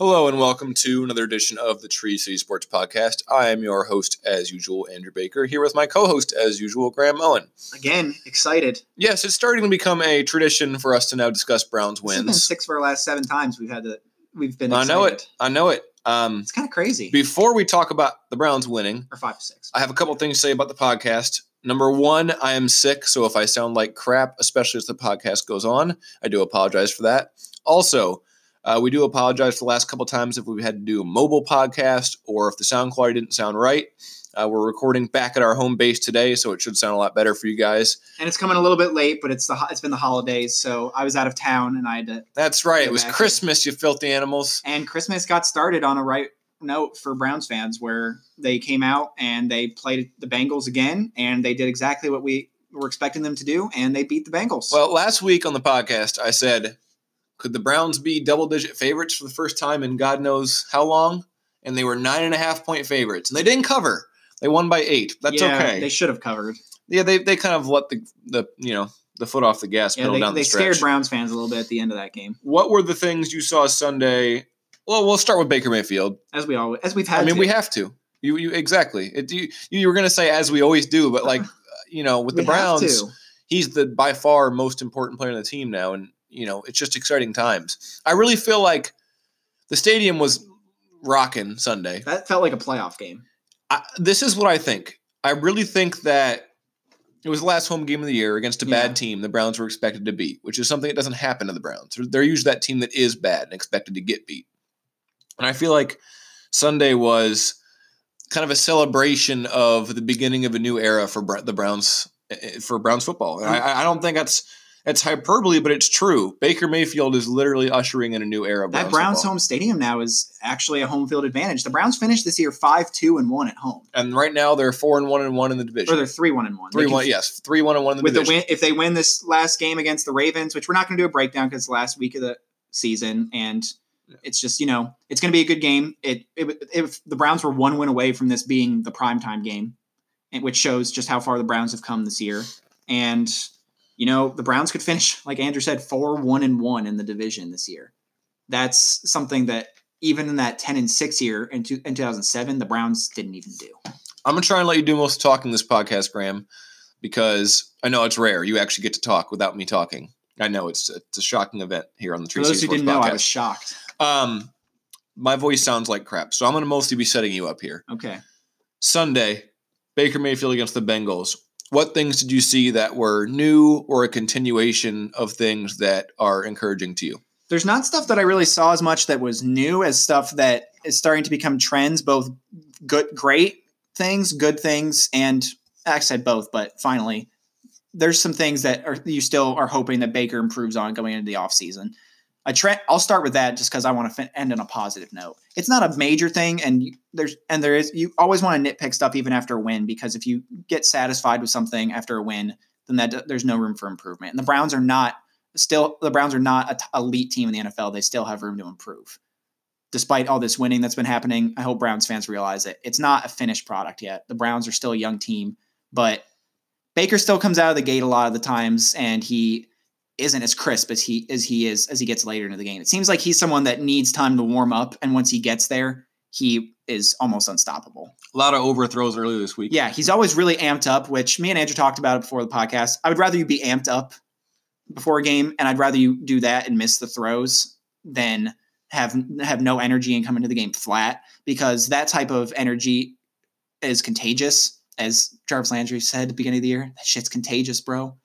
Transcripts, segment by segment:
Hello and welcome to another edition of the Tree City Sports Podcast. I am your host, as usual, Andrew Baker, here with my co host, as usual, Graham Mullen. Again, excited. Yes, it's starting to become a tradition for us to now discuss Browns This has been wins. six of our last seven times we've had to. We've been. I know it. I know it. Um, It's kind of crazy. before we talk about the Browns winning, or five to six. I have a couple things to say about the podcast. Number one, I am sick, so if I sound like crap, especially as the podcast goes on, I do apologize for that. Also, uh, we do apologize for the last couple times if we've had to do a mobile podcast or if the sound quality didn't sound right. Uh, we're recording back at our home base today, so it should sound a lot better for you guys. and it's coming a little bit late, but it's the it's been the holidays, so I was out of town and I had to. That's right. It was. Christmas, you filthy animals. And Christmas got started on a right note for Browns fans, where they came out and they played the Bengals again, and they did exactly what we were expecting them to do, and they beat the Bengals. Well, last week on the podcast, I said, could the Browns be double digit favorites for the first time in God knows how long? And they were nine and a half point favorites. And they didn't cover. They won by eight. That's yeah, okay. They should have covered. yeah, they, they kind of let the, the you know the foot off the gas Yeah, pedal they, down they the stretch. scared Browns fans a little bit at the end of that game, what were the things you saw Sunday? Well, we'll start with Baker Mayfield. as we always as we've had. I mean, to. we have to. You you exactly. It, you you were going to say as we always do, but like you know with We the Browns, he's the by far most important player on the team now, and you know it's just exciting times. I really feel like the stadium was rocking Sunday. That felt like a playoff game. I, this is what I think. I really think that it was the last home game of the year against a Yeah. bad team the Browns were expected to beat, which is something that doesn't happen to the Browns. They're- usually that team that is bad and expected to get beat. And I feel like Sunday was kind of a celebration of the beginning of a new era for the Browns eh, for Browns football. I, I don't think that's that's hyperbole, but it's true. Baker Mayfield is literally ushering in a new era. That Browns, football. home stadium now is actually a home field advantage. The Browns finished this year five two and one at home, and right now they're four and one and one in the division. or they're three one and one. Three one, yes, three one and one in the With the division. win, if they win this last game against the Ravens, which we're not going to do a breakdown because it's the last week of the season, and it's just you know it's going to be a good game. It, it if the Browns were one win away from this being the primetime game, and- which shows just how far the Browns have come this year, and you know the Browns could finish like Andrew said four one and one in the division this year. That's something that even in that ten and six year in, two, in 2007, the Browns didn't even do. I'm gonna try and let you do most of talking this podcast, Graham, because I know it's rare. You actually get to talk without me talking. I know it's it's a shocking event here on the For Tree those who didn't know, I was shocked. um, my voice sounds like crap, so I'm gonna mostly be setting you up here. Okay. Sunday, Baker Mayfield against the Bengals. What things did you see that were new or a continuation of things that are encouraging to you? there's not stuff that I really saw as much that was new as stuff that is starting to become trends, both good, great things, good things, and I said both, but finally, there's some things that are you still are hoping that Baker improves on going into the offseason. A trend. I'll start with that just because I want to fin- end on a positive note. It's not a major thing, and you, there's and there is you always want to nitpick stuff even after a win because if you get satisfied with something after a win, then that there's no room for improvement. And the Browns are not still the Browns are not a t- elite team in the NFL. They still have room to improve. Despite all this winning that's been happening, I hope Browns fans realize it. It's not a finished product yet. The Browns are still a young team, but Baker still comes out of the gate a lot of the times and he isn't as crisp as he as he is as he gets later into the game. It seems like he's someone that needs time to warm up and once he gets there, he is almost unstoppable. A lot of overthrows earlier this week. Yeah, he's always really amped up, which me and Andrew talked about it before the podcast. I would rather you be amped up before a game, and I'd rather you do that and miss the throws than have have no energy and come into the game flat because that type of energy is contagious. As Jarvis Landry said at the beginning of the year, that shit's contagious, bro.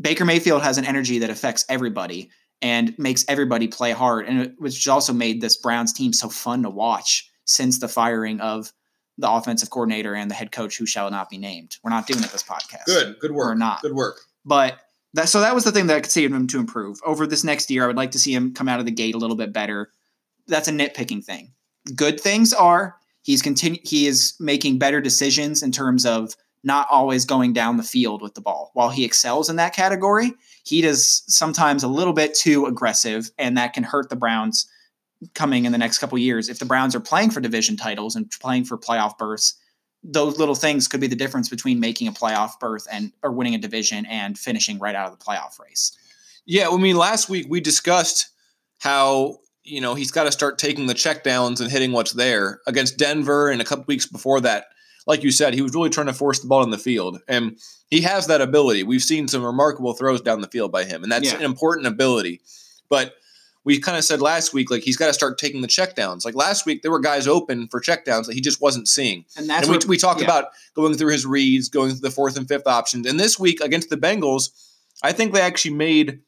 Baker Mayfield has an energy that affects everybody and makes everybody play hard, and which also made this Browns team so fun to watch since the firing of the offensive coordinator and the head coach who shall not be named. We're not doing it this podcast. Good, good work. Or not. Good work. But that so that was the thing that I could see him to improve. Over this next year, I would like to see him come out of the gate a little bit better. That's a nitpicking thing. Good things are he's continue he is making better decisions in terms of not always going down the field with the ball. While he excels in that category, he does sometimes a little bit too aggressive, and that can hurt the Browns coming in the next couple years. If the Browns are playing for division titles and playing for playoff berths, those little things could be the difference between making a playoff berth and or winning a division and finishing right out of the playoff race. Yeah, I mean, last week we discussed how you know, he's got to start taking the checkdowns and hitting what's there against Denver and a couple weeks before that. Like you said, he was really trying to force the ball in the field, and he has that ability. We've seen some remarkable throws down the field by him, and that's Yeah. an important ability. But we kind of said last week, like he's got to start taking the checkdowns. Like last week, there were guys open for checkdowns that he just wasn't seeing. And that's and we, what we talked yeah. about going through his reads, going through the fourth and fifth options. And this week against the Bengals, I think they actually made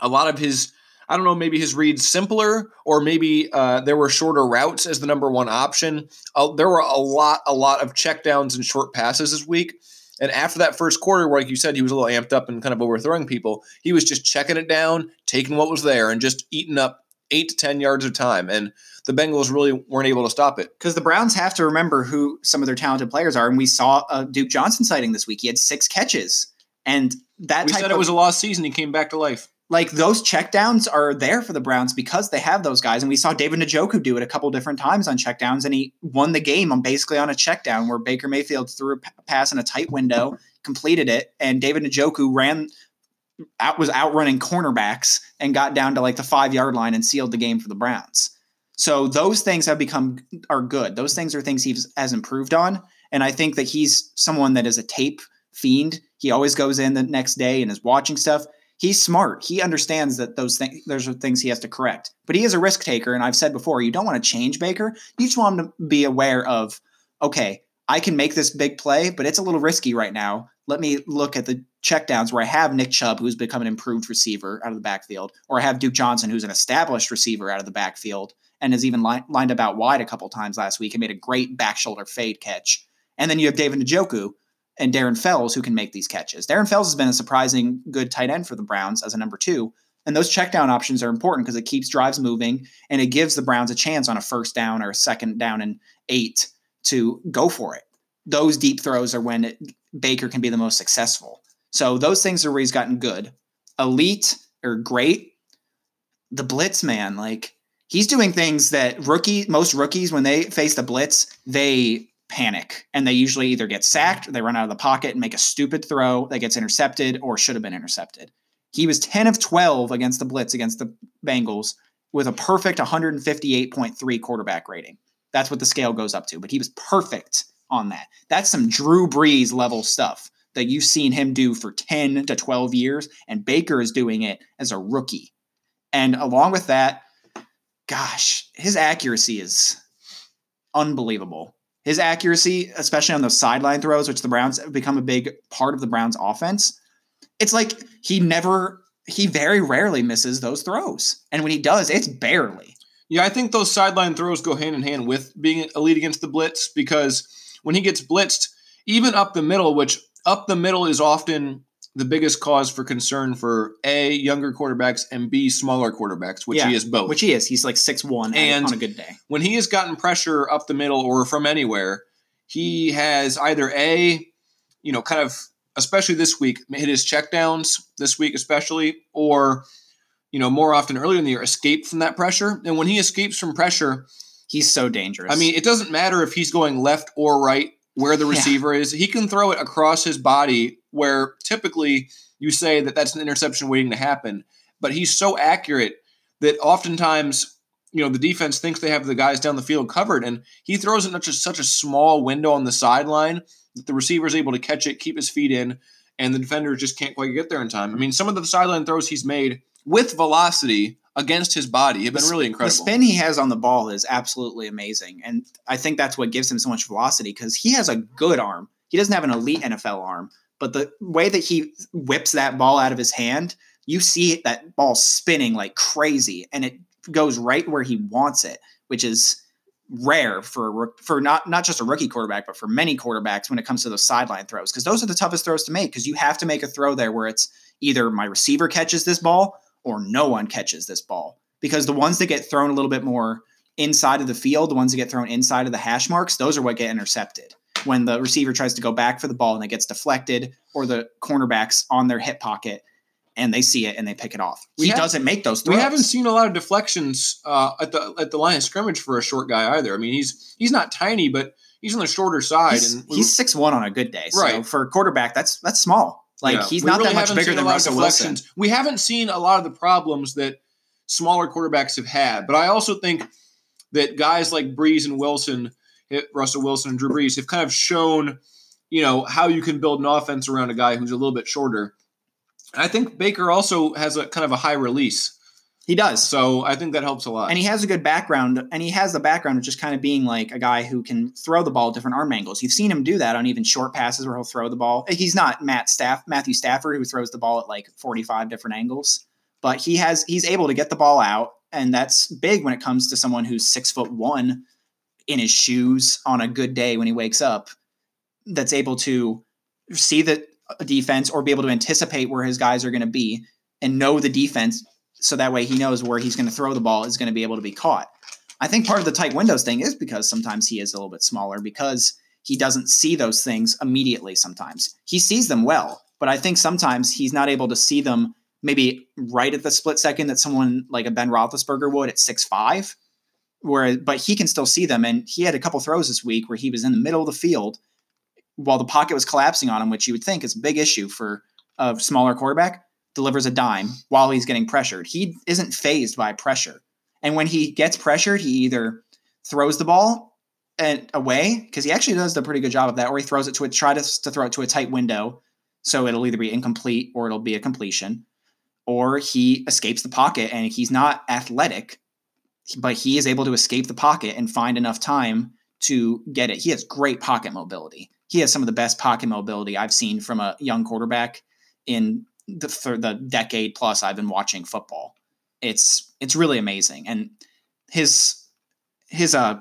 a lot of his, I don't know, maybe his reads simpler, or maybe uh, there were shorter routes as the number one option. Uh, there were a lot, a lot of checkdowns and short passes this week. And after that first quarter, where like you said, he was a little amped up and kind of overthrowing people, he was just checking it down, taking what was there, and just eating up eight to 10 yards of time. And the Bengals really weren't able to stop it. because the Browns have to remember who some of their talented players are, and we saw a Duke Johnson sighting this week. He had six catches, and that We said of, it was a lost season. He came back to life. Like those checkdowns are there for the Browns because they have those guys, and we saw David Njoku do it a couple different times on checkdowns, and he won the game on basically on a checkdown where Baker Mayfield threw a pass in a tight window, completed it, and David Njoku ran out was outrunning cornerbacks and got down to like the five yard line and sealed the game for the Browns. So those things have become are good. Those things are things he has improved on, and I think that he's someone that is a tape fiend. He always goes in the next day and is watching stuff. He's smart. He understands that those things those are things he has to correct. But he is a risk taker, and I've said before, you don't want to change Baker. You just want him to be aware of, okay, I can make this big play, but it's a little risky right now. Let me look at the checkdowns where I have Nick Chubb, who's become an improved receiver out of the backfield, or I have Duke Johnson, who's an established receiver out of the backfield and has even li- lined up out wide a couple times last week and made a great back shoulder fade catch. And then you have David Njoku and Darren Fells who can make these catches. Darren Fells has been a surprising good tight end for the Browns as a number two. And those check down options are important because it keeps drives moving and it gives the Browns a chance on a first down or a second down and eight to go for it. Those deep throws are when it, Baker can be the most successful. So those things are where he's gotten good. Elite or great. The blitz man, like he's doing things that rookie most rookies when they face the blitz, they panic and they usually either get sacked, or they run out of the pocket and make a stupid throw that gets intercepted or should have been intercepted. He was 10 of 12 against the blitz against the Bengals with a perfect 158.3 quarterback rating. That's what the scale goes up to, but he was perfect on that. That's some Drew Brees level stuff that you've seen him do for 10 to 12 years, and Baker is doing it as a rookie. And along with that, gosh, his accuracy is unbelievable. His accuracy, especially on those sideline throws, which the Browns have become a big part of the Browns offense, it's like he never, he very rarely misses those throws. And when he does, it's barely. Yeah, I think those sideline throws go hand in hand with being elite against the blitz because when he gets blitzed, even up the middle, which up the middle is often the biggest cause for concern for A, younger quarterbacks, and B, smaller quarterbacks, which Yeah, he is both. Which he is. He's like six one And- on a good day. when he has gotten pressure up the middle or from anywhere, he has either A, you know, kind of, especially this week, hit his checkdowns this week, especially, or, you know, more often earlier in the year, escape from that pressure. And when he escapes from pressure, He's so dangerous. I mean, it doesn't matter if he's going left or right where the Yeah. receiver is. He can throw it across his body where typically you say that that's an interception waiting to happen. But he's so accurate that oftentimes, you know, the defense thinks they have the guys down the field covered, and he throws it in such a, such a small window on the sideline that the receiver is able to catch it, keep his feet in, and the defender just can't quite get there in time. I mean, some of the sideline throws he's made with velocity against his body have been really incredible. The spin he has on the ball is absolutely amazing. And I think that's what gives him so much velocity because he has a good arm. He doesn't have an elite NFL arm, but the way that he whips that ball out of his hand, you see that ball spinning like crazy and it goes right where he wants it, which is rare for for not not just a rookie quarterback but for many quarterbacks when it comes to those sideline throws because those are the toughest throws to make because you have to make a throw there where it's either my receiver catches this ball or no one catches this ball because the ones that get thrown a little bit more inside of the field, the ones that get thrown inside of the hash marks, those are what get intercepted. When the receiver tries to go back for the ball and it gets deflected, or the cornerbacks on their hip pocket and they see it and they pick it off. We he have- doesn't make those throws. We haven't seen a lot of deflections uh, at the at the line of scrimmage for a short guy either. I mean, he's he's not tiny, but he's on the shorter side, He's, and he's six one on a good day. So Right. for a quarterback, that's that's small. Like yeah, he's we not really that much bigger than Russell Wilson. We haven't seen a lot of the problems that smaller quarterbacks have had. But I also think that guys like Brees and Wilson, Russell Wilson and Drew Brees, have kind of shown, you know, how you can build an offense around a guy who's a little bit shorter. And I think Baker also has a kind of a high release. He does. So I think that helps a lot. And he has a good background, and he has the background of just kind of being like a guy who can throw the ball at different arm angles. You've seen him do that on even short passes where he'll throw the ball. He's not Matt Staff, Matthew Stafford, who throws the ball at like 45 different angles, but he has he's able to get the ball out, and that's big when it comes to someone who's six foot one in his shoes on a good day when he wakes up. That's able to see the defense or be able to anticipate where his guys are going to be and know the defense so that way he knows where he's going to throw the ball is going to be able to be caught. I think part of the tight windows thing is because sometimes he is a little bit smaller because he doesn't see those things immediately sometimes. He sees them well, but I think sometimes he's not able to see them maybe right at the split second that someone like a Ben Roethlisberger would at six five, where but he can still see them. And he had a couple throws this week where he was in the middle of the field while the pocket was collapsing on him, which you would think is a big issue for a smaller quarterback delivers a dime while he's getting pressured. He isn't fazed by pressure. And when he gets pressured, he either throws the ball and away because he actually does a pretty good job of that, or he throws it to a try to, to throw it to a tight window, so it'll either be incomplete or it'll be a completion, or he escapes the pocket and he's not athletic, but he is able to escape the pocket and find enough time to get it. He has great pocket mobility. He has some of the best pocket mobility I've seen from a young quarterback in the, for the decade plus I've been watching football. It's it's really amazing, and his his uh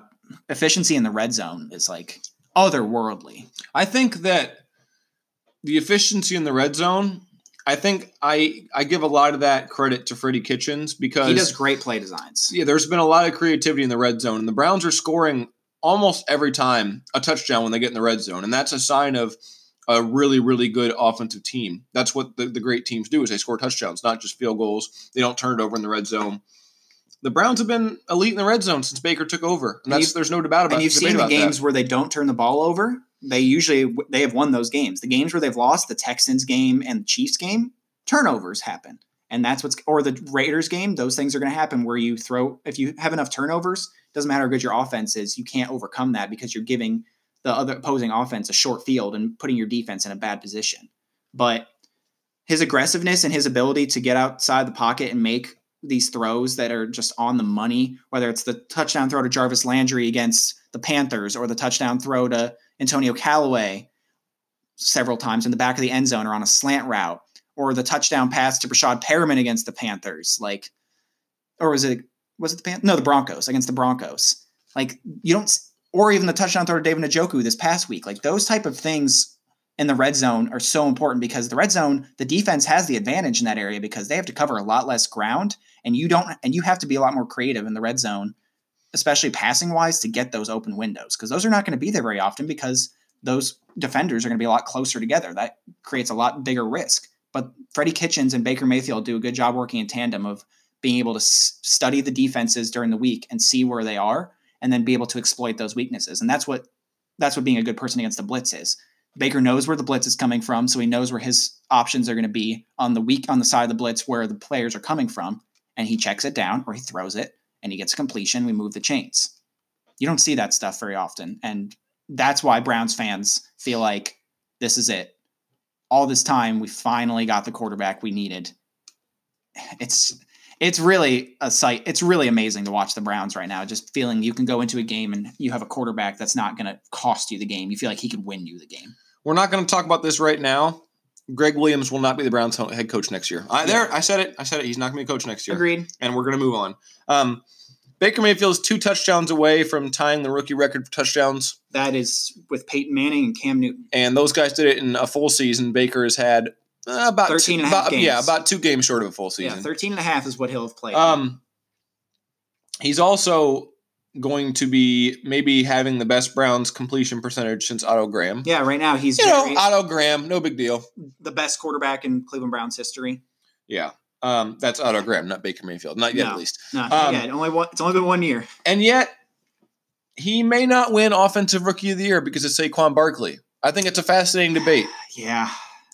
efficiency in the red zone is like otherworldly. I think that the efficiency in the red zone. I think I I give a lot of that credit to Freddie Kitchens because he does great play designs. Yeah, there's been a lot of creativity in the red zone, and the Browns are scoring almost every time a touchdown when they get in the red zone, and that's a sign of a really, really good offensive team. That's what the, the great teams do is they score touchdowns, not just field goals. They don't turn it over in the red zone. The Browns have been elite in the red zone since Baker took over, and that's there's no doubt about. And you've seen the games that. where they don't turn the ball over. They usually they have won those games. The games where they've lost, the Texans game and the Chiefs game, turnovers happen, and that's what's or the Raiders game. Those things are going to happen where you throw if you have enough turnovers. Doesn't matter how good your offense is, you can't overcome that because you're giving the other opposing offense a short field and putting your defense in a bad position. But his aggressiveness and his ability to get outside the pocket and make these throws that are just on the money, whether it's the touchdown throw to Jarvis Landry against the Panthers or the touchdown throw to Antonio Callaway several times in the back of the end zone or on a slant route, or the touchdown pass to Breshad Perriman against the Panthers, like, or was it was it the Pan? No, the Broncos against the Broncos. Like you don't or even the touchdown throw to David Njoku this past week. Like those type of things in the red zone are so important because the red zone, the defense has the advantage in that area because they have to cover a lot less ground and you don't and you have to be a lot more creative in the red zone, especially passing wise to get those open windows because those are not going to be there very often because those defenders are going to be a lot closer together. That creates a lot bigger risk. But Freddie Kitchens and Baker Mayfield do a good job working in tandem of being able to s- study the defenses during the week and see where they are and then be able to exploit those weaknesses. And that's what that's what being a good person against the blitz is. Baker knows where the blitz is coming from, so he knows where his options are going to be on the weak on the side of the blitz where the players are coming from, and he checks it down or he throws it and he gets completion. We move the chains. You don't see that stuff very often, and that's why Browns fans feel like this is it. All this time, we finally got the quarterback we needed. It's it's really a sight. It's really amazing to watch the Browns right now. Just feeling you can go into a game and you have a quarterback that's not going to cost you the game. You feel like he could win you the game. We're not going to talk about this right now. Gregg Williams will not be the Browns head coach next year. I, there, I said it. I said it. He's not going to be a coach next year. Agreed. And we're going to move on. Um, Baker Mayfield is two touchdowns away from tying the rookie record for touchdowns. That is with Peyton Manning and Cam Newton. And those guys did it in a full season. Baker has had uh, about 13 two, and a half about, games. Yeah, about two games short of a full season. Yeah, 13 and a half is what he'll have played. Um, he's also going to be maybe having the best Browns completion percentage since Otto Graham. yeah, right now he's You know, Otto Graham, no big deal. the best quarterback in Cleveland Browns history. Yeah. Um, that's Otto Graham, not Baker Mayfield. Not yet, No. at least. No, Um, yeah, only one, it's only been one year. And yet, he may not win Offensive Rookie of the Year because it's Saquon Barkley. I think it's a fascinating debate. Yeah,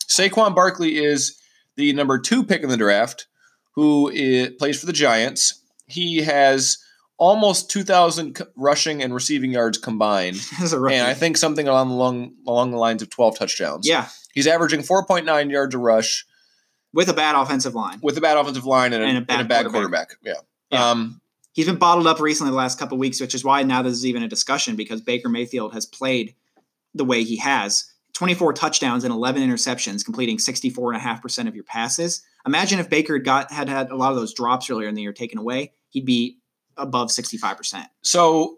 Saquon Barkley is the number two pick in the draft, who plays for the Giants. He has almost 2,000 c- rushing and receiving yards combined, and I think something along along along the lines of 12 touchdowns. yeah, he's averaging 4.9 yards a rush with a bad offensive line. with a bad offensive line and a, And a and bad a bad quarterback. quarterback. Yeah. Yeah. Um, He's been bottled up recently the last couple weeks, which is why now this is even a discussion because Baker Mayfield has played the way he has. 24 touchdowns and 11 interceptions, completing 64.5% of your passes. Imagine if Baker had got had had a lot of those drops earlier in the year taken away, he'd be above 65%. So,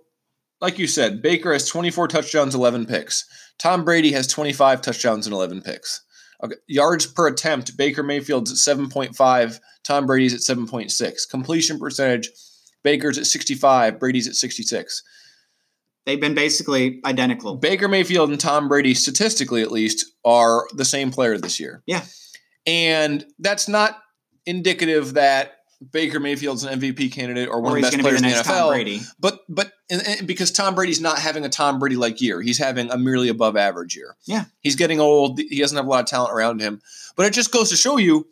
like you said, Baker has 24 touchdowns, 11 picks. Tom Brady has 25 touchdowns and 11 picks. Okay. Yards per attempt, Baker Mayfield's at 7.5, Tom Brady's at 7.6. Completion percentage, Baker's at 65, Brady's at 66. They've been basically identical. Baker Mayfield and Tom Brady, statistically at least, are the same player this year. Yeah. And that's not indicative that Baker Mayfield's an MVP candidate or one Or of the best to be players the in the next NFL. Tom Brady. But but and, and because Tom Brady's not having a Tom Brady like year, he's having a merely above average year. Yeah. he's getting old. He doesn't have a lot of talent around him. But it just goes to show you,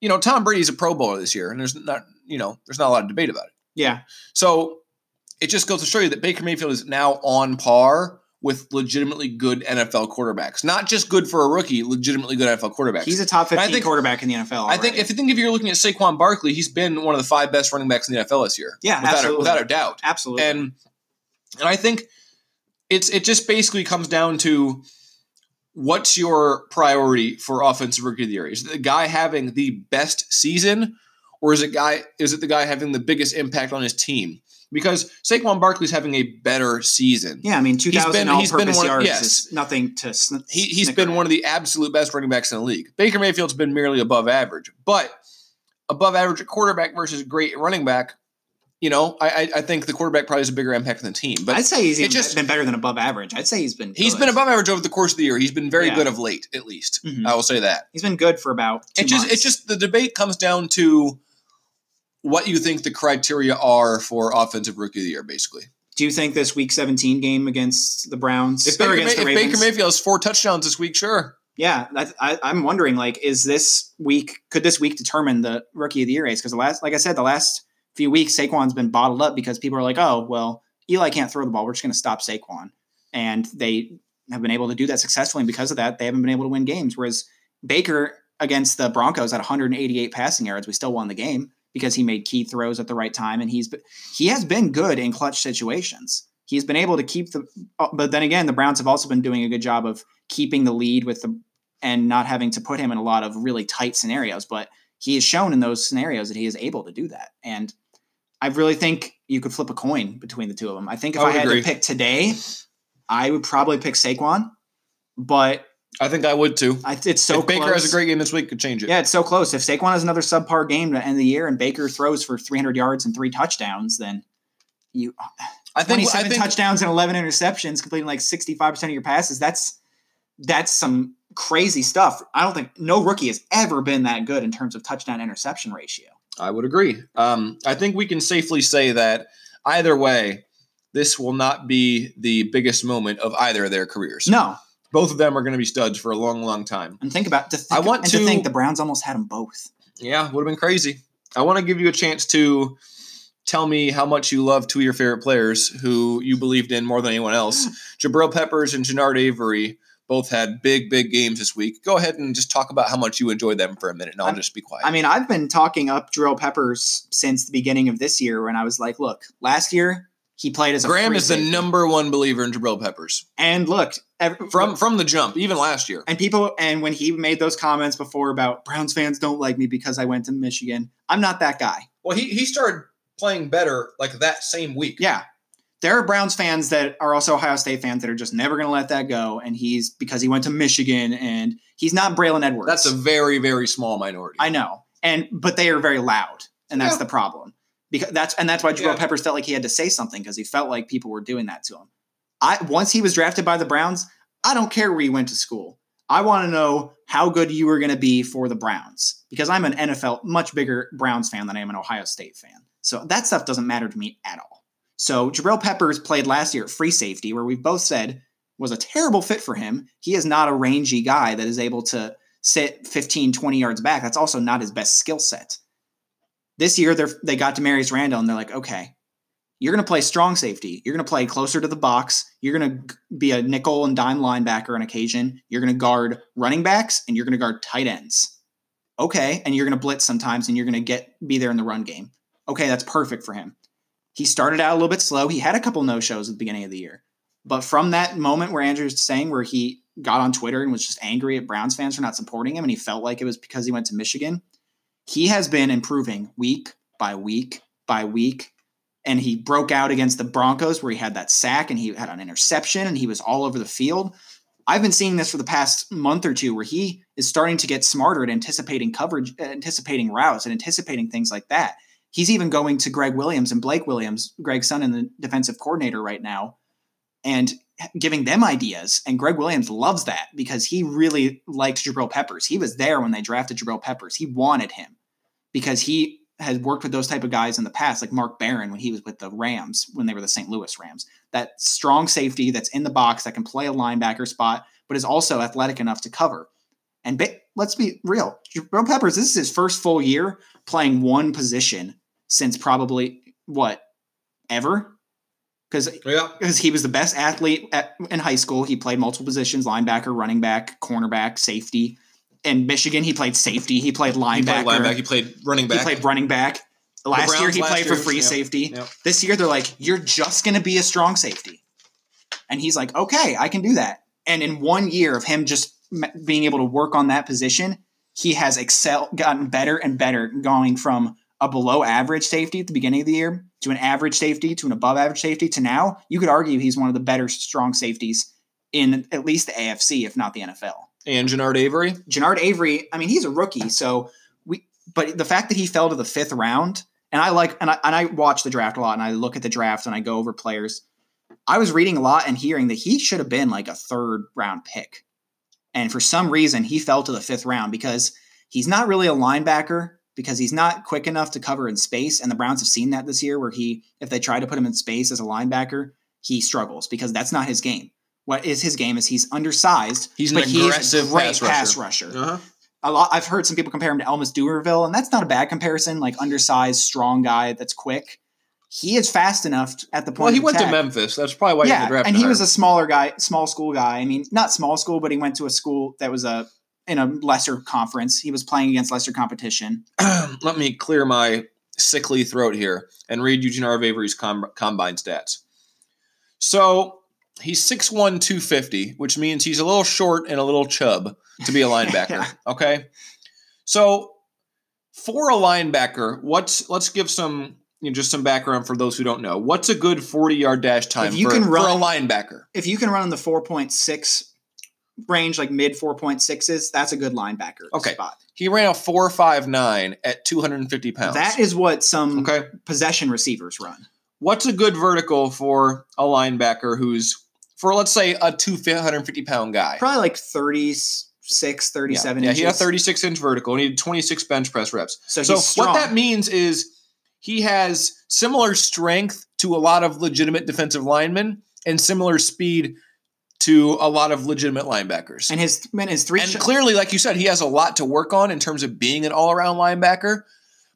you know, Tom Brady's a Pro Bowler this year, and there's not you know there's not a lot of debate about it. Yeah. So it just goes to show you that Baker Mayfield is now on par with legitimately good NFL quarterbacks. Not just good for a rookie, legitimately good NFL quarterbacks. He's a top I 15 think- quarterback in the NFL. I think if you think if you're looking at Saquon Barkley, he's been one of the five best running backs in the NFL this year. Yeah, without a, absolutely. without a doubt. Absolutely. And and I think it's it just basically comes down to what's your priority for offensive rookie of the year? Is it the guy having the best season, or is it guy is it the guy having the biggest impact on his team? Because Saquon Barkley's having a better season. yeah, I mean, 2,000 been- all he's been one- yards yes. is nothing to sn- He, he's been at. one of the absolute best running backs in the league. Baker Mayfield's been merely above average, but above average quarterback versus great running back. You know, I, I I think the quarterback probably has a bigger impact than the team. But I'd say he's even just- been better than above average. I'd say he's been He's good. been above average over the course of the year. He's been very Yeah. good of late, at least. Mhm. I will say that. He's been good for about two It just months. it just the debate comes down to what you think the criteria are for offensive rookie of the year, basically. Do you think this Week 17 game against the Browns If Baker, May, against if Baker Mayfield has four touchdowns this week, sure. yeah, I, I'm wondering like, is this week could this week determine the Rookie of the Year race? Because the last, like I said, the last few weeks Saquon's been bottled up because people are like, oh well, Eli can't throw the ball. We're just going to stop Saquon, and they have been able to do that successfully. And because of that, they haven't been able to win games. Whereas Baker against the Broncos at 188 passing yards, we still won the game because he made key throws at the right time, and he's he has been good in clutch situations. He's been able to keep the, uh, but then again, the Browns have also been doing a good job of keeping the lead with the and not having to put him in a lot of really tight scenarios. But he has shown in those scenarios that he is able to do that, and I really think you could flip a coin between the two of them. I think if I I, had agree. to pick today, I would probably pick Saquon, but I think I would too. I, it's so if Baker close. has a great game this week, could change it. Yeah, it's so close. If Saquon has another subpar game to end the year and Baker throws for 300 yards and three touchdowns, then you I think. I 27 think touchdowns and 11 interceptions, completing like 65% of your passes. That's that's some crazy stuff. I don't think no rookie has ever been that good in terms of touchdown interception ratio. I would agree. Um, I think we can safely say that either way, this will not be the biggest moment of either of their careers. No, Both of them are going to be studs for a long, long time. and think about to think, I want and to, to- think the Browns almost had them both. Yeah, would have been crazy. I want to give you a chance to tell me how much you love two of your favorite players who you believed in more than anyone else. Jabril Peppers and Genard Avery both had big, big games this week. Go ahead and just talk about how much you enjoyed them for a minute, and I'll I'm- just be quiet. I mean, I've been talking up Drill Peppers since the beginning of this year when I was like, look, last year he played as a Graham free is the number one believer in Jabril Peppers and look every, from from the jump, even last year. And people, and when he made those comments before about Browns fans don't like me because I went to Michigan, I'm not that guy. Well, he he started playing better like that same week. Yeah. There are Browns fans that are also Ohio State fans that are just never going to let that go. And he's because he went to Michigan and he's not Braylon Edwards. That's a very very small minority. I know. And, but they are very loud. And that's the problem. Because that's, and that's why Jabril Yeah. Peppers felt like he had to say something because he felt like people were doing that to him. I, once he was drafted by the Browns, I don't care where you went to school. I want to know how good you were going to be for the Browns because I'm an NFL, much bigger Browns fan than I am an Ohio State fan. So that stuff doesn't matter to me at all. So Jabril Peppers played last year at free safety, where we've both said was a terrible fit for him. He is not a rangy guy that is able to sit 15, 20 yards back. That's also not his best skill set. This year, they're they got Damarious Randall, and they're like, okay, you're going to play strong safety. You're going to play closer to the box. You're going to be a nickel and dime linebacker on occasion. You're going to guard running backs, and you're going to guard tight ends. Okay, and you're going to blitz sometimes, and you're going to get be there in the run game. Okay, that's perfect for him. He started out a little bit slow. He had a couple no shows at the beginning of the year, but from that moment where Andrew's saying where he got on Twitter and was just angry at Browns fans for not supporting him, and he felt like it was because he went to Michigan. He has been improving week by week by week. And he broke out against the Broncos where he had that sack and he had an interception and he was all over the field. I've been seeing this for the past month or two where he is starting to get smarter at anticipating coverage, uh, anticipating routes, and anticipating things like that. He's even going to Gregg Williams and Blake Williams, Gregg's son and the defensive coordinator right now, and giving them ideas. And Gregg Williams loves that because he really likes Jabril Peppers. He was there when they drafted Jabril Peppers. He wanted him because he has worked with those type of guys in the past, like Mark Barron when he was with the Rams when they were the St. Louis Rams. That strong safety that's in the box that can play a linebacker spot, but is also athletic enough to cover. And ba- let's be real, Jabril Peppers. This is his first full year playing one position since probably what ever because Yeah. because he was the best athlete at, in high school. He played multiple positions: linebacker, running back, cornerback, safety. In Michigan, he played safety. He played He linebacker. played linebacker. He played running back. He played running back. Last year, he last played for free yeah, safety. yeah. This year, they're like, "You're just going to be a strong safety," and he's like, "Okay, I can do that." And in one year of him just m- being able to work on that position, he has excel gotten better and better, going from a below average safety at the beginning of the year to an average safety to an above average safety to now. You could argue he's one of the better strong safeties in at least the AFC, if not the NFL. And Genard Avery. Genard Avery, I mean, he's a rookie, so we. But the fact that he fell to the fifth round, and I like, and I and I watch the draft a lot, and I look at the draft and I go over players. I was reading a lot and hearing that he should have been like a third round pick, and for some reason he fell to the fifth round because he's not really a linebacker because he's not quick enough to cover in space, and the Browns have seen that this year where he, if they try to put him in space as a linebacker, he struggles because that's not his game. What is his game is he's undersized. He's an but he a aggressive great pass pass rusher. rusher Uh-huh. a lot I've heard some people compare him to Elvis Dumervil, and that's not a bad comparison. Like undersized, strong guy that's quick. He is fast enough at the point. Well, he of went to. Memphis. That's probably why he yeah, drafted and he higher. was a smaller guy, small school guy. I mean, not small school, but he went to a school that was a in a lesser conference. He was playing against lesser competition. Let me clear my sickly throat here and read Genard Avery's com- combine stats. So he's 6'1", 250, which means he's a little short and a little chub to be a linebacker. Yeah. Okay. So for a linebacker, what's let's give some you know, just some background for those who don't know. What's a good 40 yard dash time if you for, can for run- a linebacker? If you can run in the four point six range, like mid four point sixes, that's a good linebacker Okay. spot. He ran a 4.59 at 250 pounds. That is what some okay. possession receivers run. What's a good vertical for a linebacker who's for let's say a 250 pound guy? Probably like 36, 37 yeah, inches. he had a 36 inch vertical and he did 26 bench press reps. So, So what that means is he has similar strength to a lot of legitimate defensive linemen and similar speed to a lot of legitimate linebackers. and his and his three And sh- clearly, like you said, he has a lot to work on in terms of being an all around linebacker.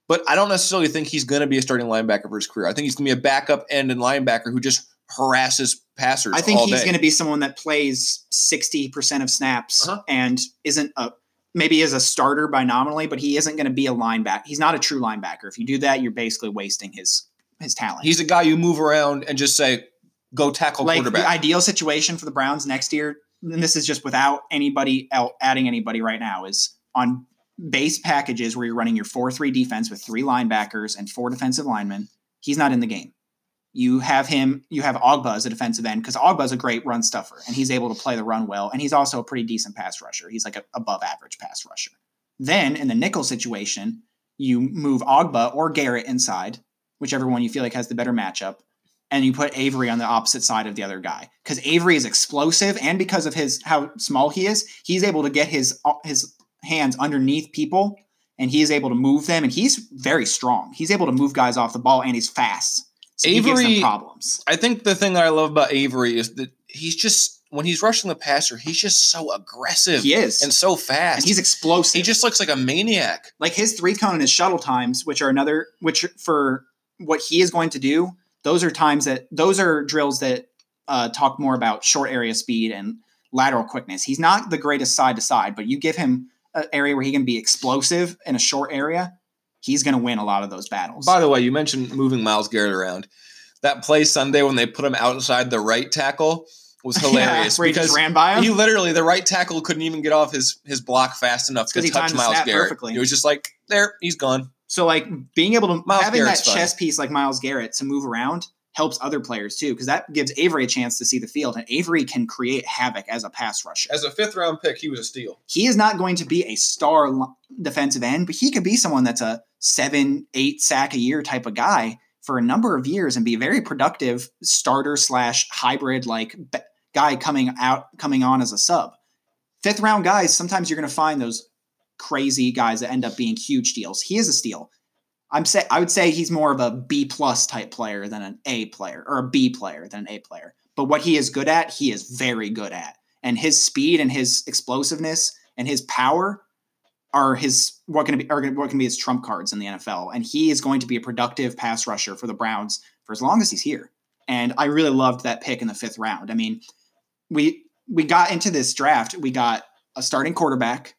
But I don't necessarily think he's going to be a starting linebacker for his career. I think he's going to be a backup end and linebacker who just harasses passers. I think he's going to be someone that plays sixty percent of snaps Uh-huh. and isn't a maybe is a starter by nominally, but he isn't going to be a linebacker. He's not a true linebacker. If you do that, you're basically wasting his his talent. He's a guy you move around and just say, "Go tackle like quarterback." the ideal situation for the Browns next year, and this is just without anybody out adding anybody right now, is on base packages where you're running your four three defense with three linebackers and four defensive linemen. He's not in the game. You have him. You have Ogbah as a defensive end because Ogbah's a great run stuffer and he's able to play the run well, and he's also a pretty decent pass rusher. He's like a above average pass rusher. Then in the nickel situation, you move Ogba or Garrett inside, whichever one you feel like has the better matchup and you put Avery on the opposite side of the other guy because Avery is explosive, and because of his how small he is, he's able to get his his hands underneath people, and he is able to move them, and he's very strong. He's able to move guys off the ball, and he's fast. So Avery- problems. I think the thing that I love about Avery is that he's just when he's rushing the passer, he's just so aggressive He is. and so fast. And he's explosive. he just looks like a maniac. like his three cone and his shuttle times, which are another, which for what he is going to do, those are times that those are drills that uh, talk more about short area speed and lateral quickness. He's not the greatest side to side, but you give him an area where he can be explosive in a short area, he's going to win a lot of those battles. By the way, you mentioned moving Myles Garrett around. That play Sunday when they put him outside the right tackle was hilarious where he just because ran by him. he literally the right tackle couldn't even get off his his block fast enough to touch Myles Garrett. perfectly. It was just like there, he's gone. So like being able to Myles having Garrett's that chess piece like Myles Garrett to move around helps other players too because that gives Avery a chance to see the field and Avery can create havoc as a pass rusher. As a fifth round pick, he was a steal. He is not going to be a star defensive end, but he could be someone that's a seven, eight sack a year type of guy for a number of years and be a very productive starter slash hybrid like guy coming out coming on as a sub. Fifth round guys, sometimes you're going to find those crazy guys that end up being huge deals. He is a steal. I'm say I would say he's more of a B plus type player than an A player or a B player than an A player. But what he is good at, he is very good at. And his speed and his explosiveness and his power are his what can be are what can be his trump cards in the NFL. And he is going to be a productive pass rusher for the Browns for as long as he's here. And I really loved that pick in the fifth round. I mean, we we got into this draft. We got a starting quarterback,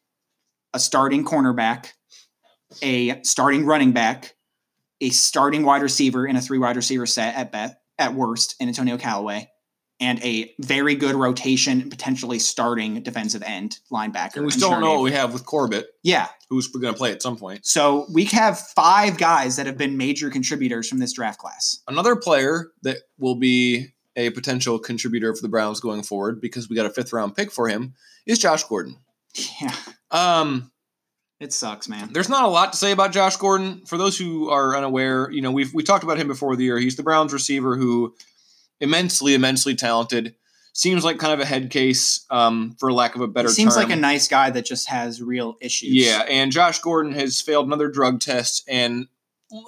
a starting cornerback, a starting running back, a starting wide receiver in a three wide receiver set at bet at worst in Antonio Callaway, and a very good rotation, potentially starting defensive end linebacker. And we still don't know what we have with Corbett, Yeah. who's going to play at some point. So we have five guys that have been major contributors from this draft class. Another player that will be a potential contributor for the Browns going forward because we got a fifth round pick for him is Josh Gordon. Yeah. Um, It sucks, man. there's not a lot to say about Josh Gordon. For those who are unaware, you know, we've we talked about him before the year. He's the Browns receiver who immensely, immensely talented. Seems like kind of a head case, um, for lack of a better He seems term. like a nice guy that just has real issues. Yeah, and Josh Gordon has failed another drug test and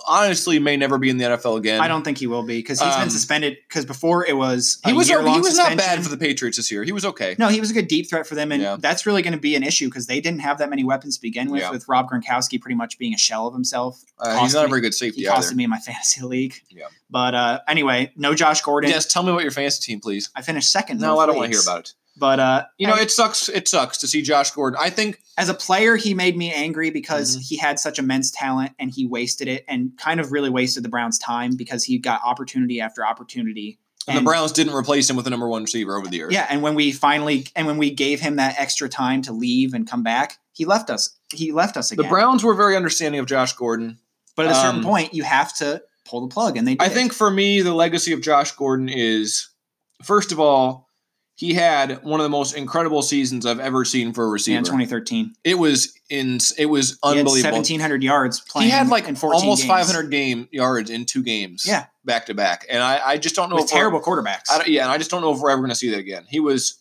honestly may never be in the NFL again. I don't think he will be because he's Um, been suspended. Because before it was He was he was not bad for the Patriots this year. He was okay. No, he was a good deep threat for them, and Yeah. that's really going to be an issue because they didn't have that many weapons to begin with. Yeah. With Rob Gronkowski pretty much being a shell of himself, Uh, he's not a very good safety he either. costed me in my fantasy league. Yeah. But uh, anyway, no Josh Gordon. Yes, tell me about your fantasy team, please. I finished second. No, I don't want to hear about it. But uh, You know, it sucks. It sucks to see Josh Gordon. I think as a player, he made me angry because Mhm. he had such immense talent and he wasted it and kind of really wasted the Browns' time because he got opportunity after opportunity. and the Browns didn't replace him with a number one receiver over the years. Yeah, and when we finally and when we gave him that extra time to leave and come back, he left us. He left us again. the. Browns were very understanding of Josh Gordon. but at a certain um, point, you have to pull the plug, and they. Did. I think for me, the legacy of Josh Gordon is first of all, he had one of the most incredible seasons I've ever seen for a Yeah, receiver. in 2013, it was in it was he had unbelievable. 1,700 yards playing. he had like in 14 almost games. 500 game yards in two games. Yeah. back to back, and I, I just don't know with if terrible quarterbacks. I yeah, and I just don't know if we're ever going to see that again. He was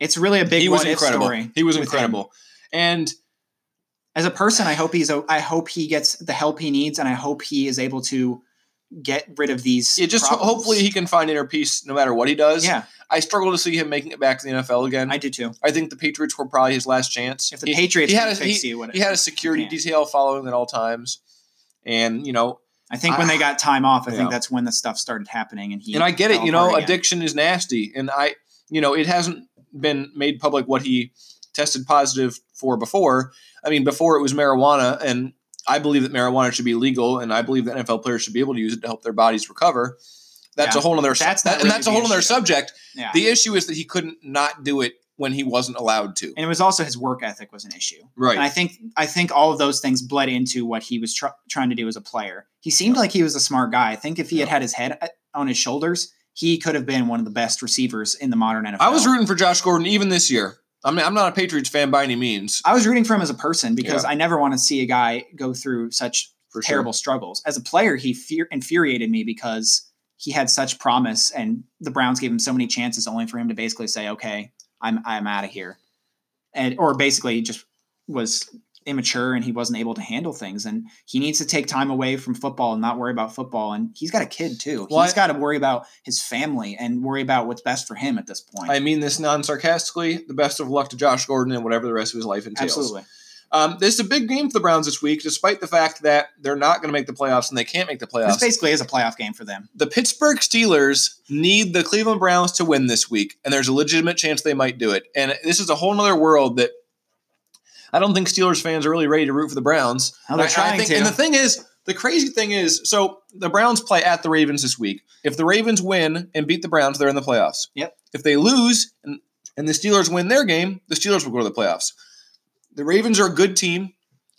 It's really a big he was incredible. story. He was with him. incredible, and as a person, I hope he's. I hope he gets the help he needs, and I hope he is able to get rid of these. it just problems. hopefully he can find inner peace no matter what he does. Yeah, I struggle to see him making it back to the NFL again. I I, do too. I think the Patriots were probably his last chance. If the He- Patriots he had a- fix you, he had a security Yeah. detail following at all times, and you know, I think when they got time off, I Yeah. think that's when the stuff started happening, and he. and I get it. You know, apart again. addiction is nasty, and I, you know, it hasn't been made public what he tested positive for before. I mean, before it was marijuana, and I believe that marijuana should be legal, and I believe that NFL players should be able to use it to help their bodies recover. That's Yeah. a whole other. That's that, not and that's a whole other subject. Yeah. The issue is that he couldn't not do it when he wasn't allowed to. and it was also his work ethic was an issue. Right. And I think I think all of those things bled into what he was tr- trying to do as a player. He seemed like he was a smart guy. I think if he had Yeah. had his head uh, on his shoulders, he could have been one of the best receivers in the modern NFL. I was rooting for Josh Gordon even this year. I mean, I'm not a Patriots fan by any means. I was rooting for him as a person because Yeah. I never want to see a guy go through such For terrible struggles. As a player, he fear- infuriated me because he had such promise, and the Browns gave him so many chances, only for him to basically say, "Okay, I'm I'm out of here," and or basically just was immature and he wasn't able to handle things. And he needs to take time away from football and not worry about football. And he's got a kid too. Well, he's got to worry about his family and worry about what's best for him at this point. I mean this non sarcastically. The best of luck to Josh Gordon and whatever the rest of his life entails. Absolutely. Um, this is a big game for the Browns this week, despite the fact that they're not going to make the playoffs and they can't make the This playoffs. basically is a playoff game for them. the Pittsburgh Steelers need the Cleveland Browns to win this week, and there's a legitimate chance they might do it. And this is a whole other world that I don't think Steelers fans are really ready to root for the Browns. Oh, they're I- I trying think- to. And the thing is, the crazy thing is, so the Browns play at the Ravens this week. If the Ravens win and beat the Browns, they're in the playoffs. Yep. If they lose and, and the Steelers win their game, the Steelers will go to the playoffs. The Ravens are a good team.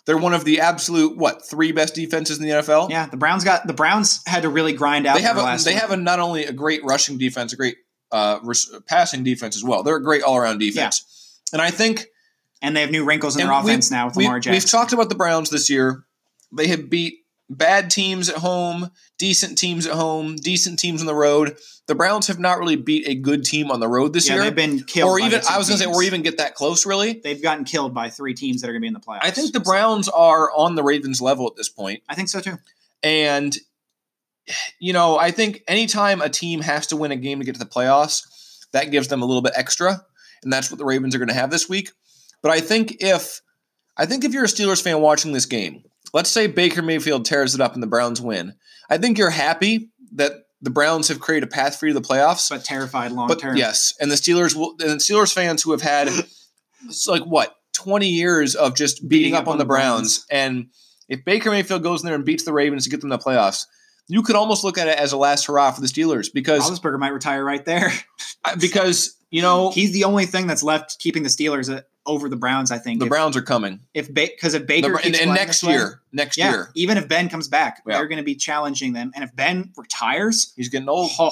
They're one of the absolute what three best defenses in the NFL. Yeah, the Browns got the Browns had to really grind out. they have the a, they one. have a not only a great rushing defense, a great uh, res- passing defense as well. They're a great all around defense, and I think and they have new wrinkles in and their offense now with Lamar Jackson. We've talked about the Browns this year. They have beat bad teams at home, decent teams at home, decent teams on the road. The Browns have not really beat a good team on the road this yeah, year, they've been killed. or even I was going to say, or even get that close. Really, they've gotten killed by three teams that are going to be in the playoffs. I think the Browns are on the Ravens level at this point. I think so too. And, you know, I think anytime a team has to win a game to get to the playoffs, that gives them a little bit extra. And that's what the Ravens are going to have this week. But I think if I think if you're a Steelers fan watching this game, let's say Baker Mayfield tears it up and the Browns win. I think you're happy that the Browns have created a path for you to the playoffs. But terrified long But term. yes, and the Steelers will and the Steelers fans who have had it's like what, 20 years of just beating, up, on the Browns. And if Baker Mayfield goes in there and beats the Ravens to get them to the playoffs, you could almost look at it as a last hurrah for the Steelers because Roethlisberger might retire right there. because you know He's the only thing that's left keeping the Steelers over the Browns. I think the if, Browns are coming. if because if The, Baker and, keeps and playing next this way- year, next yeah, year, even if Ben comes back, Yeah. they're going to be challenging them. And if Ben retires, he's getting old. oh,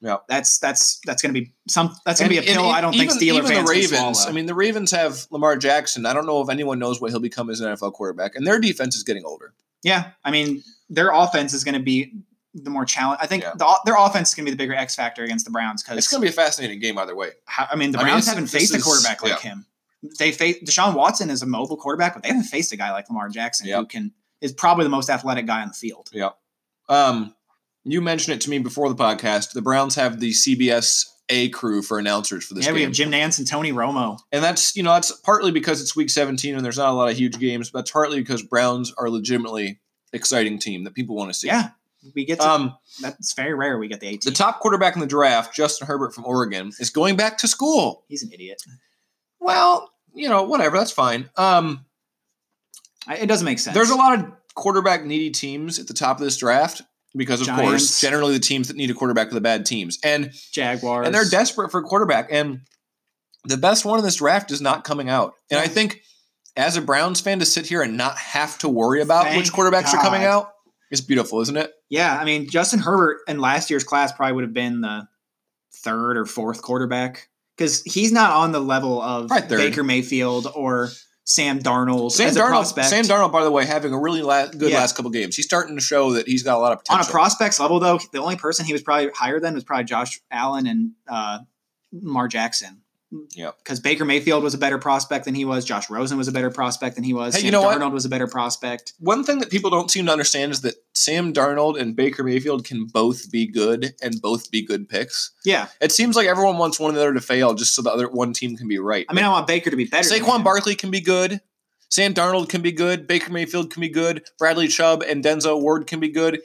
Yeah. that's that's that's going to be some. That's going to be a pill. and I don't even, think Steelers even fans the Ravens. I mean, the Ravens have Lamar Jackson. I don't know if anyone knows what he'll become as an NFL quarterback, and their defense is getting older. Yeah, I mean, their offense is going to be the more challenge. I think Yeah. the, their offense is going to be the bigger X factor against the Browns because It's going to be a fascinating game either way. I mean the I mean, Browns haven't faced a quarterback like him. They face Deshaun Watson is a mobile quarterback, but they haven't faced a guy like Lamar Jackson who can is probably the most athletic guy on the field. Yeah. Um, you mentioned it to me before the podcast. The Browns have the CBS A crew for announcers for this yeah, we have Jim Nantz and Tony Romo. and that's you know that's partly because it's Week 17 and there's not a lot of huge games, but that's partly because Browns are legitimately exciting team that people want to see. Yeah, we get to, Um, that's very rare. We get the 18. the top quarterback in the draft, Justin Herbert from Oregon, is going back to school. He's an idiot. Well, you know, whatever, that's fine. Um, I, it doesn't make sense. there's a lot of quarterback needy teams at the top of this draft because, of Giants. course, generally the teams that need a quarterback are the bad teams, and Jaguars, and they're desperate for a quarterback. And the best one in this draft is not coming out. And I think as a Browns fan to sit here and not have to worry about Thank which quarterbacks are coming out is beautiful, isn't it? Yeah, I mean Justin Herbert in last year's class probably would have been the third or fourth quarterback because he's not on the level of third. Baker Mayfield or Sam Darnold Sam as a Darnold, prospect. Sam Darnold, by the way, having a really la- good Yeah. last couple games. He's starting to show that he's got a lot of potential. on a prospects level, though, the only person he was probably higher than was probably Josh Allen and uh, Lamar Jackson. Yep. Because Baker Mayfield was a better prospect than he was. Josh Rosen was a better prospect than he was. Hey, Sam you know what? Was a better prospect. One thing that people don't seem to understand is that Sam Darnold and Baker Mayfield can both be good and both be good picks. Yeah, It seems like everyone wants one or the other to fail just so the other one team can be right. I mean, I want Baker to be better. Saquon. Barkley can be good. Sam Darnold can be good. Baker Mayfield can be good. Bradley Chubb and Denzel Ward can be good.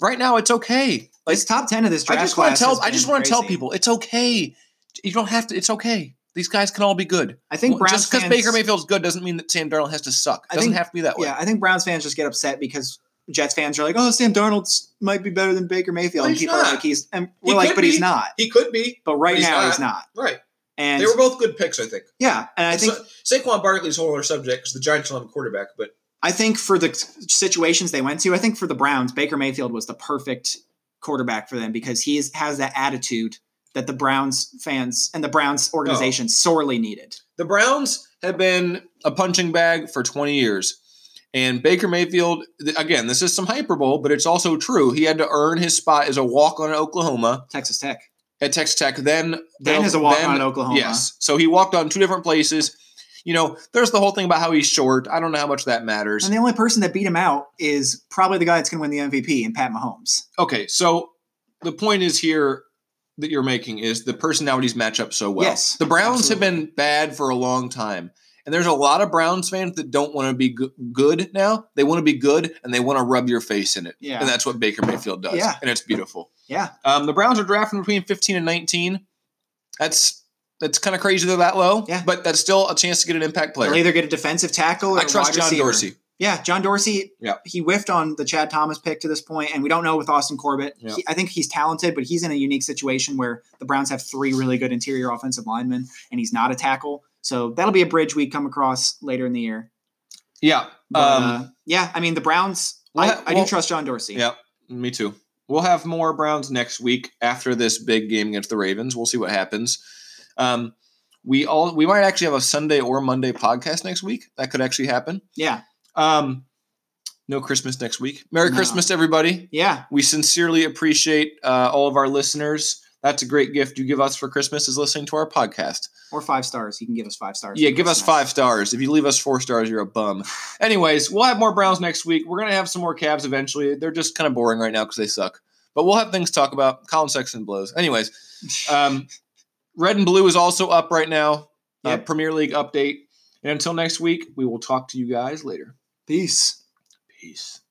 Right now, it's okay. Like This top ten of this I draft just want to tell. I just want to tell people it's okay. You don't have to. It's okay. These guys can all be good. I think Browns just because Baker Mayfield's good doesn't mean that Sam Darnold has to suck. It I doesn't think- have to be that way. Yeah, I think Browns fans just get upset because Jets fans are like, "Oh, Sam Darnold might be better than Baker Mayfield," and people are not. like, "He's," and we're like, could "But he's not." He could be. But right He's now, not. he's not. Right. And They were both good picks, I think. yeah, and I think Sa- Saquon Barkley's whole other subject because the Giants don't have a quarterback, but I think for the situations they went to, I think for the Browns, Baker Mayfield was the perfect quarterback for them because he is, has that attitude that the Browns fans and the Browns organization oh. sorely needed. the Browns have been a punching bag for 20 years. And Baker Mayfield, again, this is some hyperbole, but it's also true. He had to earn his spot as a walk on Oklahoma Texas Tech. at Texas Tech. Then, Then as a walk-on then- Oklahoma. Yes. So he walked on two different places. You know, there's the whole thing about how he's short. I don't know how much that matters. And the only person that beat him out is probably the guy that's going to win the MVP, and Pat Mahomes. Okay, so the point is here that you're making is the personalities match up so well. Yes, the Browns have been bad for a long time. And there's a lot of Browns fans that don't want to be good now. They want to be good and they want to rub your face in it. Yeah. And that's what Baker Mayfield does. Yeah. And it's beautiful. Yeah. Um, the Browns are drafting between 15 and 19. That's that's kind of crazy they're that low. Yeah. But that's still a chance to get an impact player. They'll either get a defensive tackle or I trust John receiver. Dorsey. Yeah, John Dorsey. Yeah. he whiffed on the Chad Thomas pick to this point, and we don't know with Austin Corbett. Yeah. He- I think he's talented, but he's in a unique situation where the Browns have three really good interior offensive linemen, and he's not a tackle. So that'll be a bridge we come across later in the year. Yeah. But, Um, uh, yeah, I mean the Browns. Well, I, I well- do trust John Dorsey. Yeah, me too. We'll have more Browns next week after this big game against the Ravens. We'll see what happens. Um, we all we might actually have a Sunday or Monday podcast next week. That could actually happen. yeah, Um, no Christmas next week. Merry No. Christmas, everybody. yeah. We sincerely appreciate uh, all of our listeners. That's a great gift you give us for Christmas is listening to our podcast. Or five stars. You can give us five stars. Yeah, give us five stars. If you leave us four stars, you're a bum. Anyways, we'll have more Browns next week. We're gonna have some more Cavs eventually. They're just kind of boring right now because they suck. But we'll have things to talk about. Collin Sexton blows. Anyways, um, Red and Blue is also up right now. Uh, Premier League update. And until next week, we will talk to you guys later. Peace. Peace.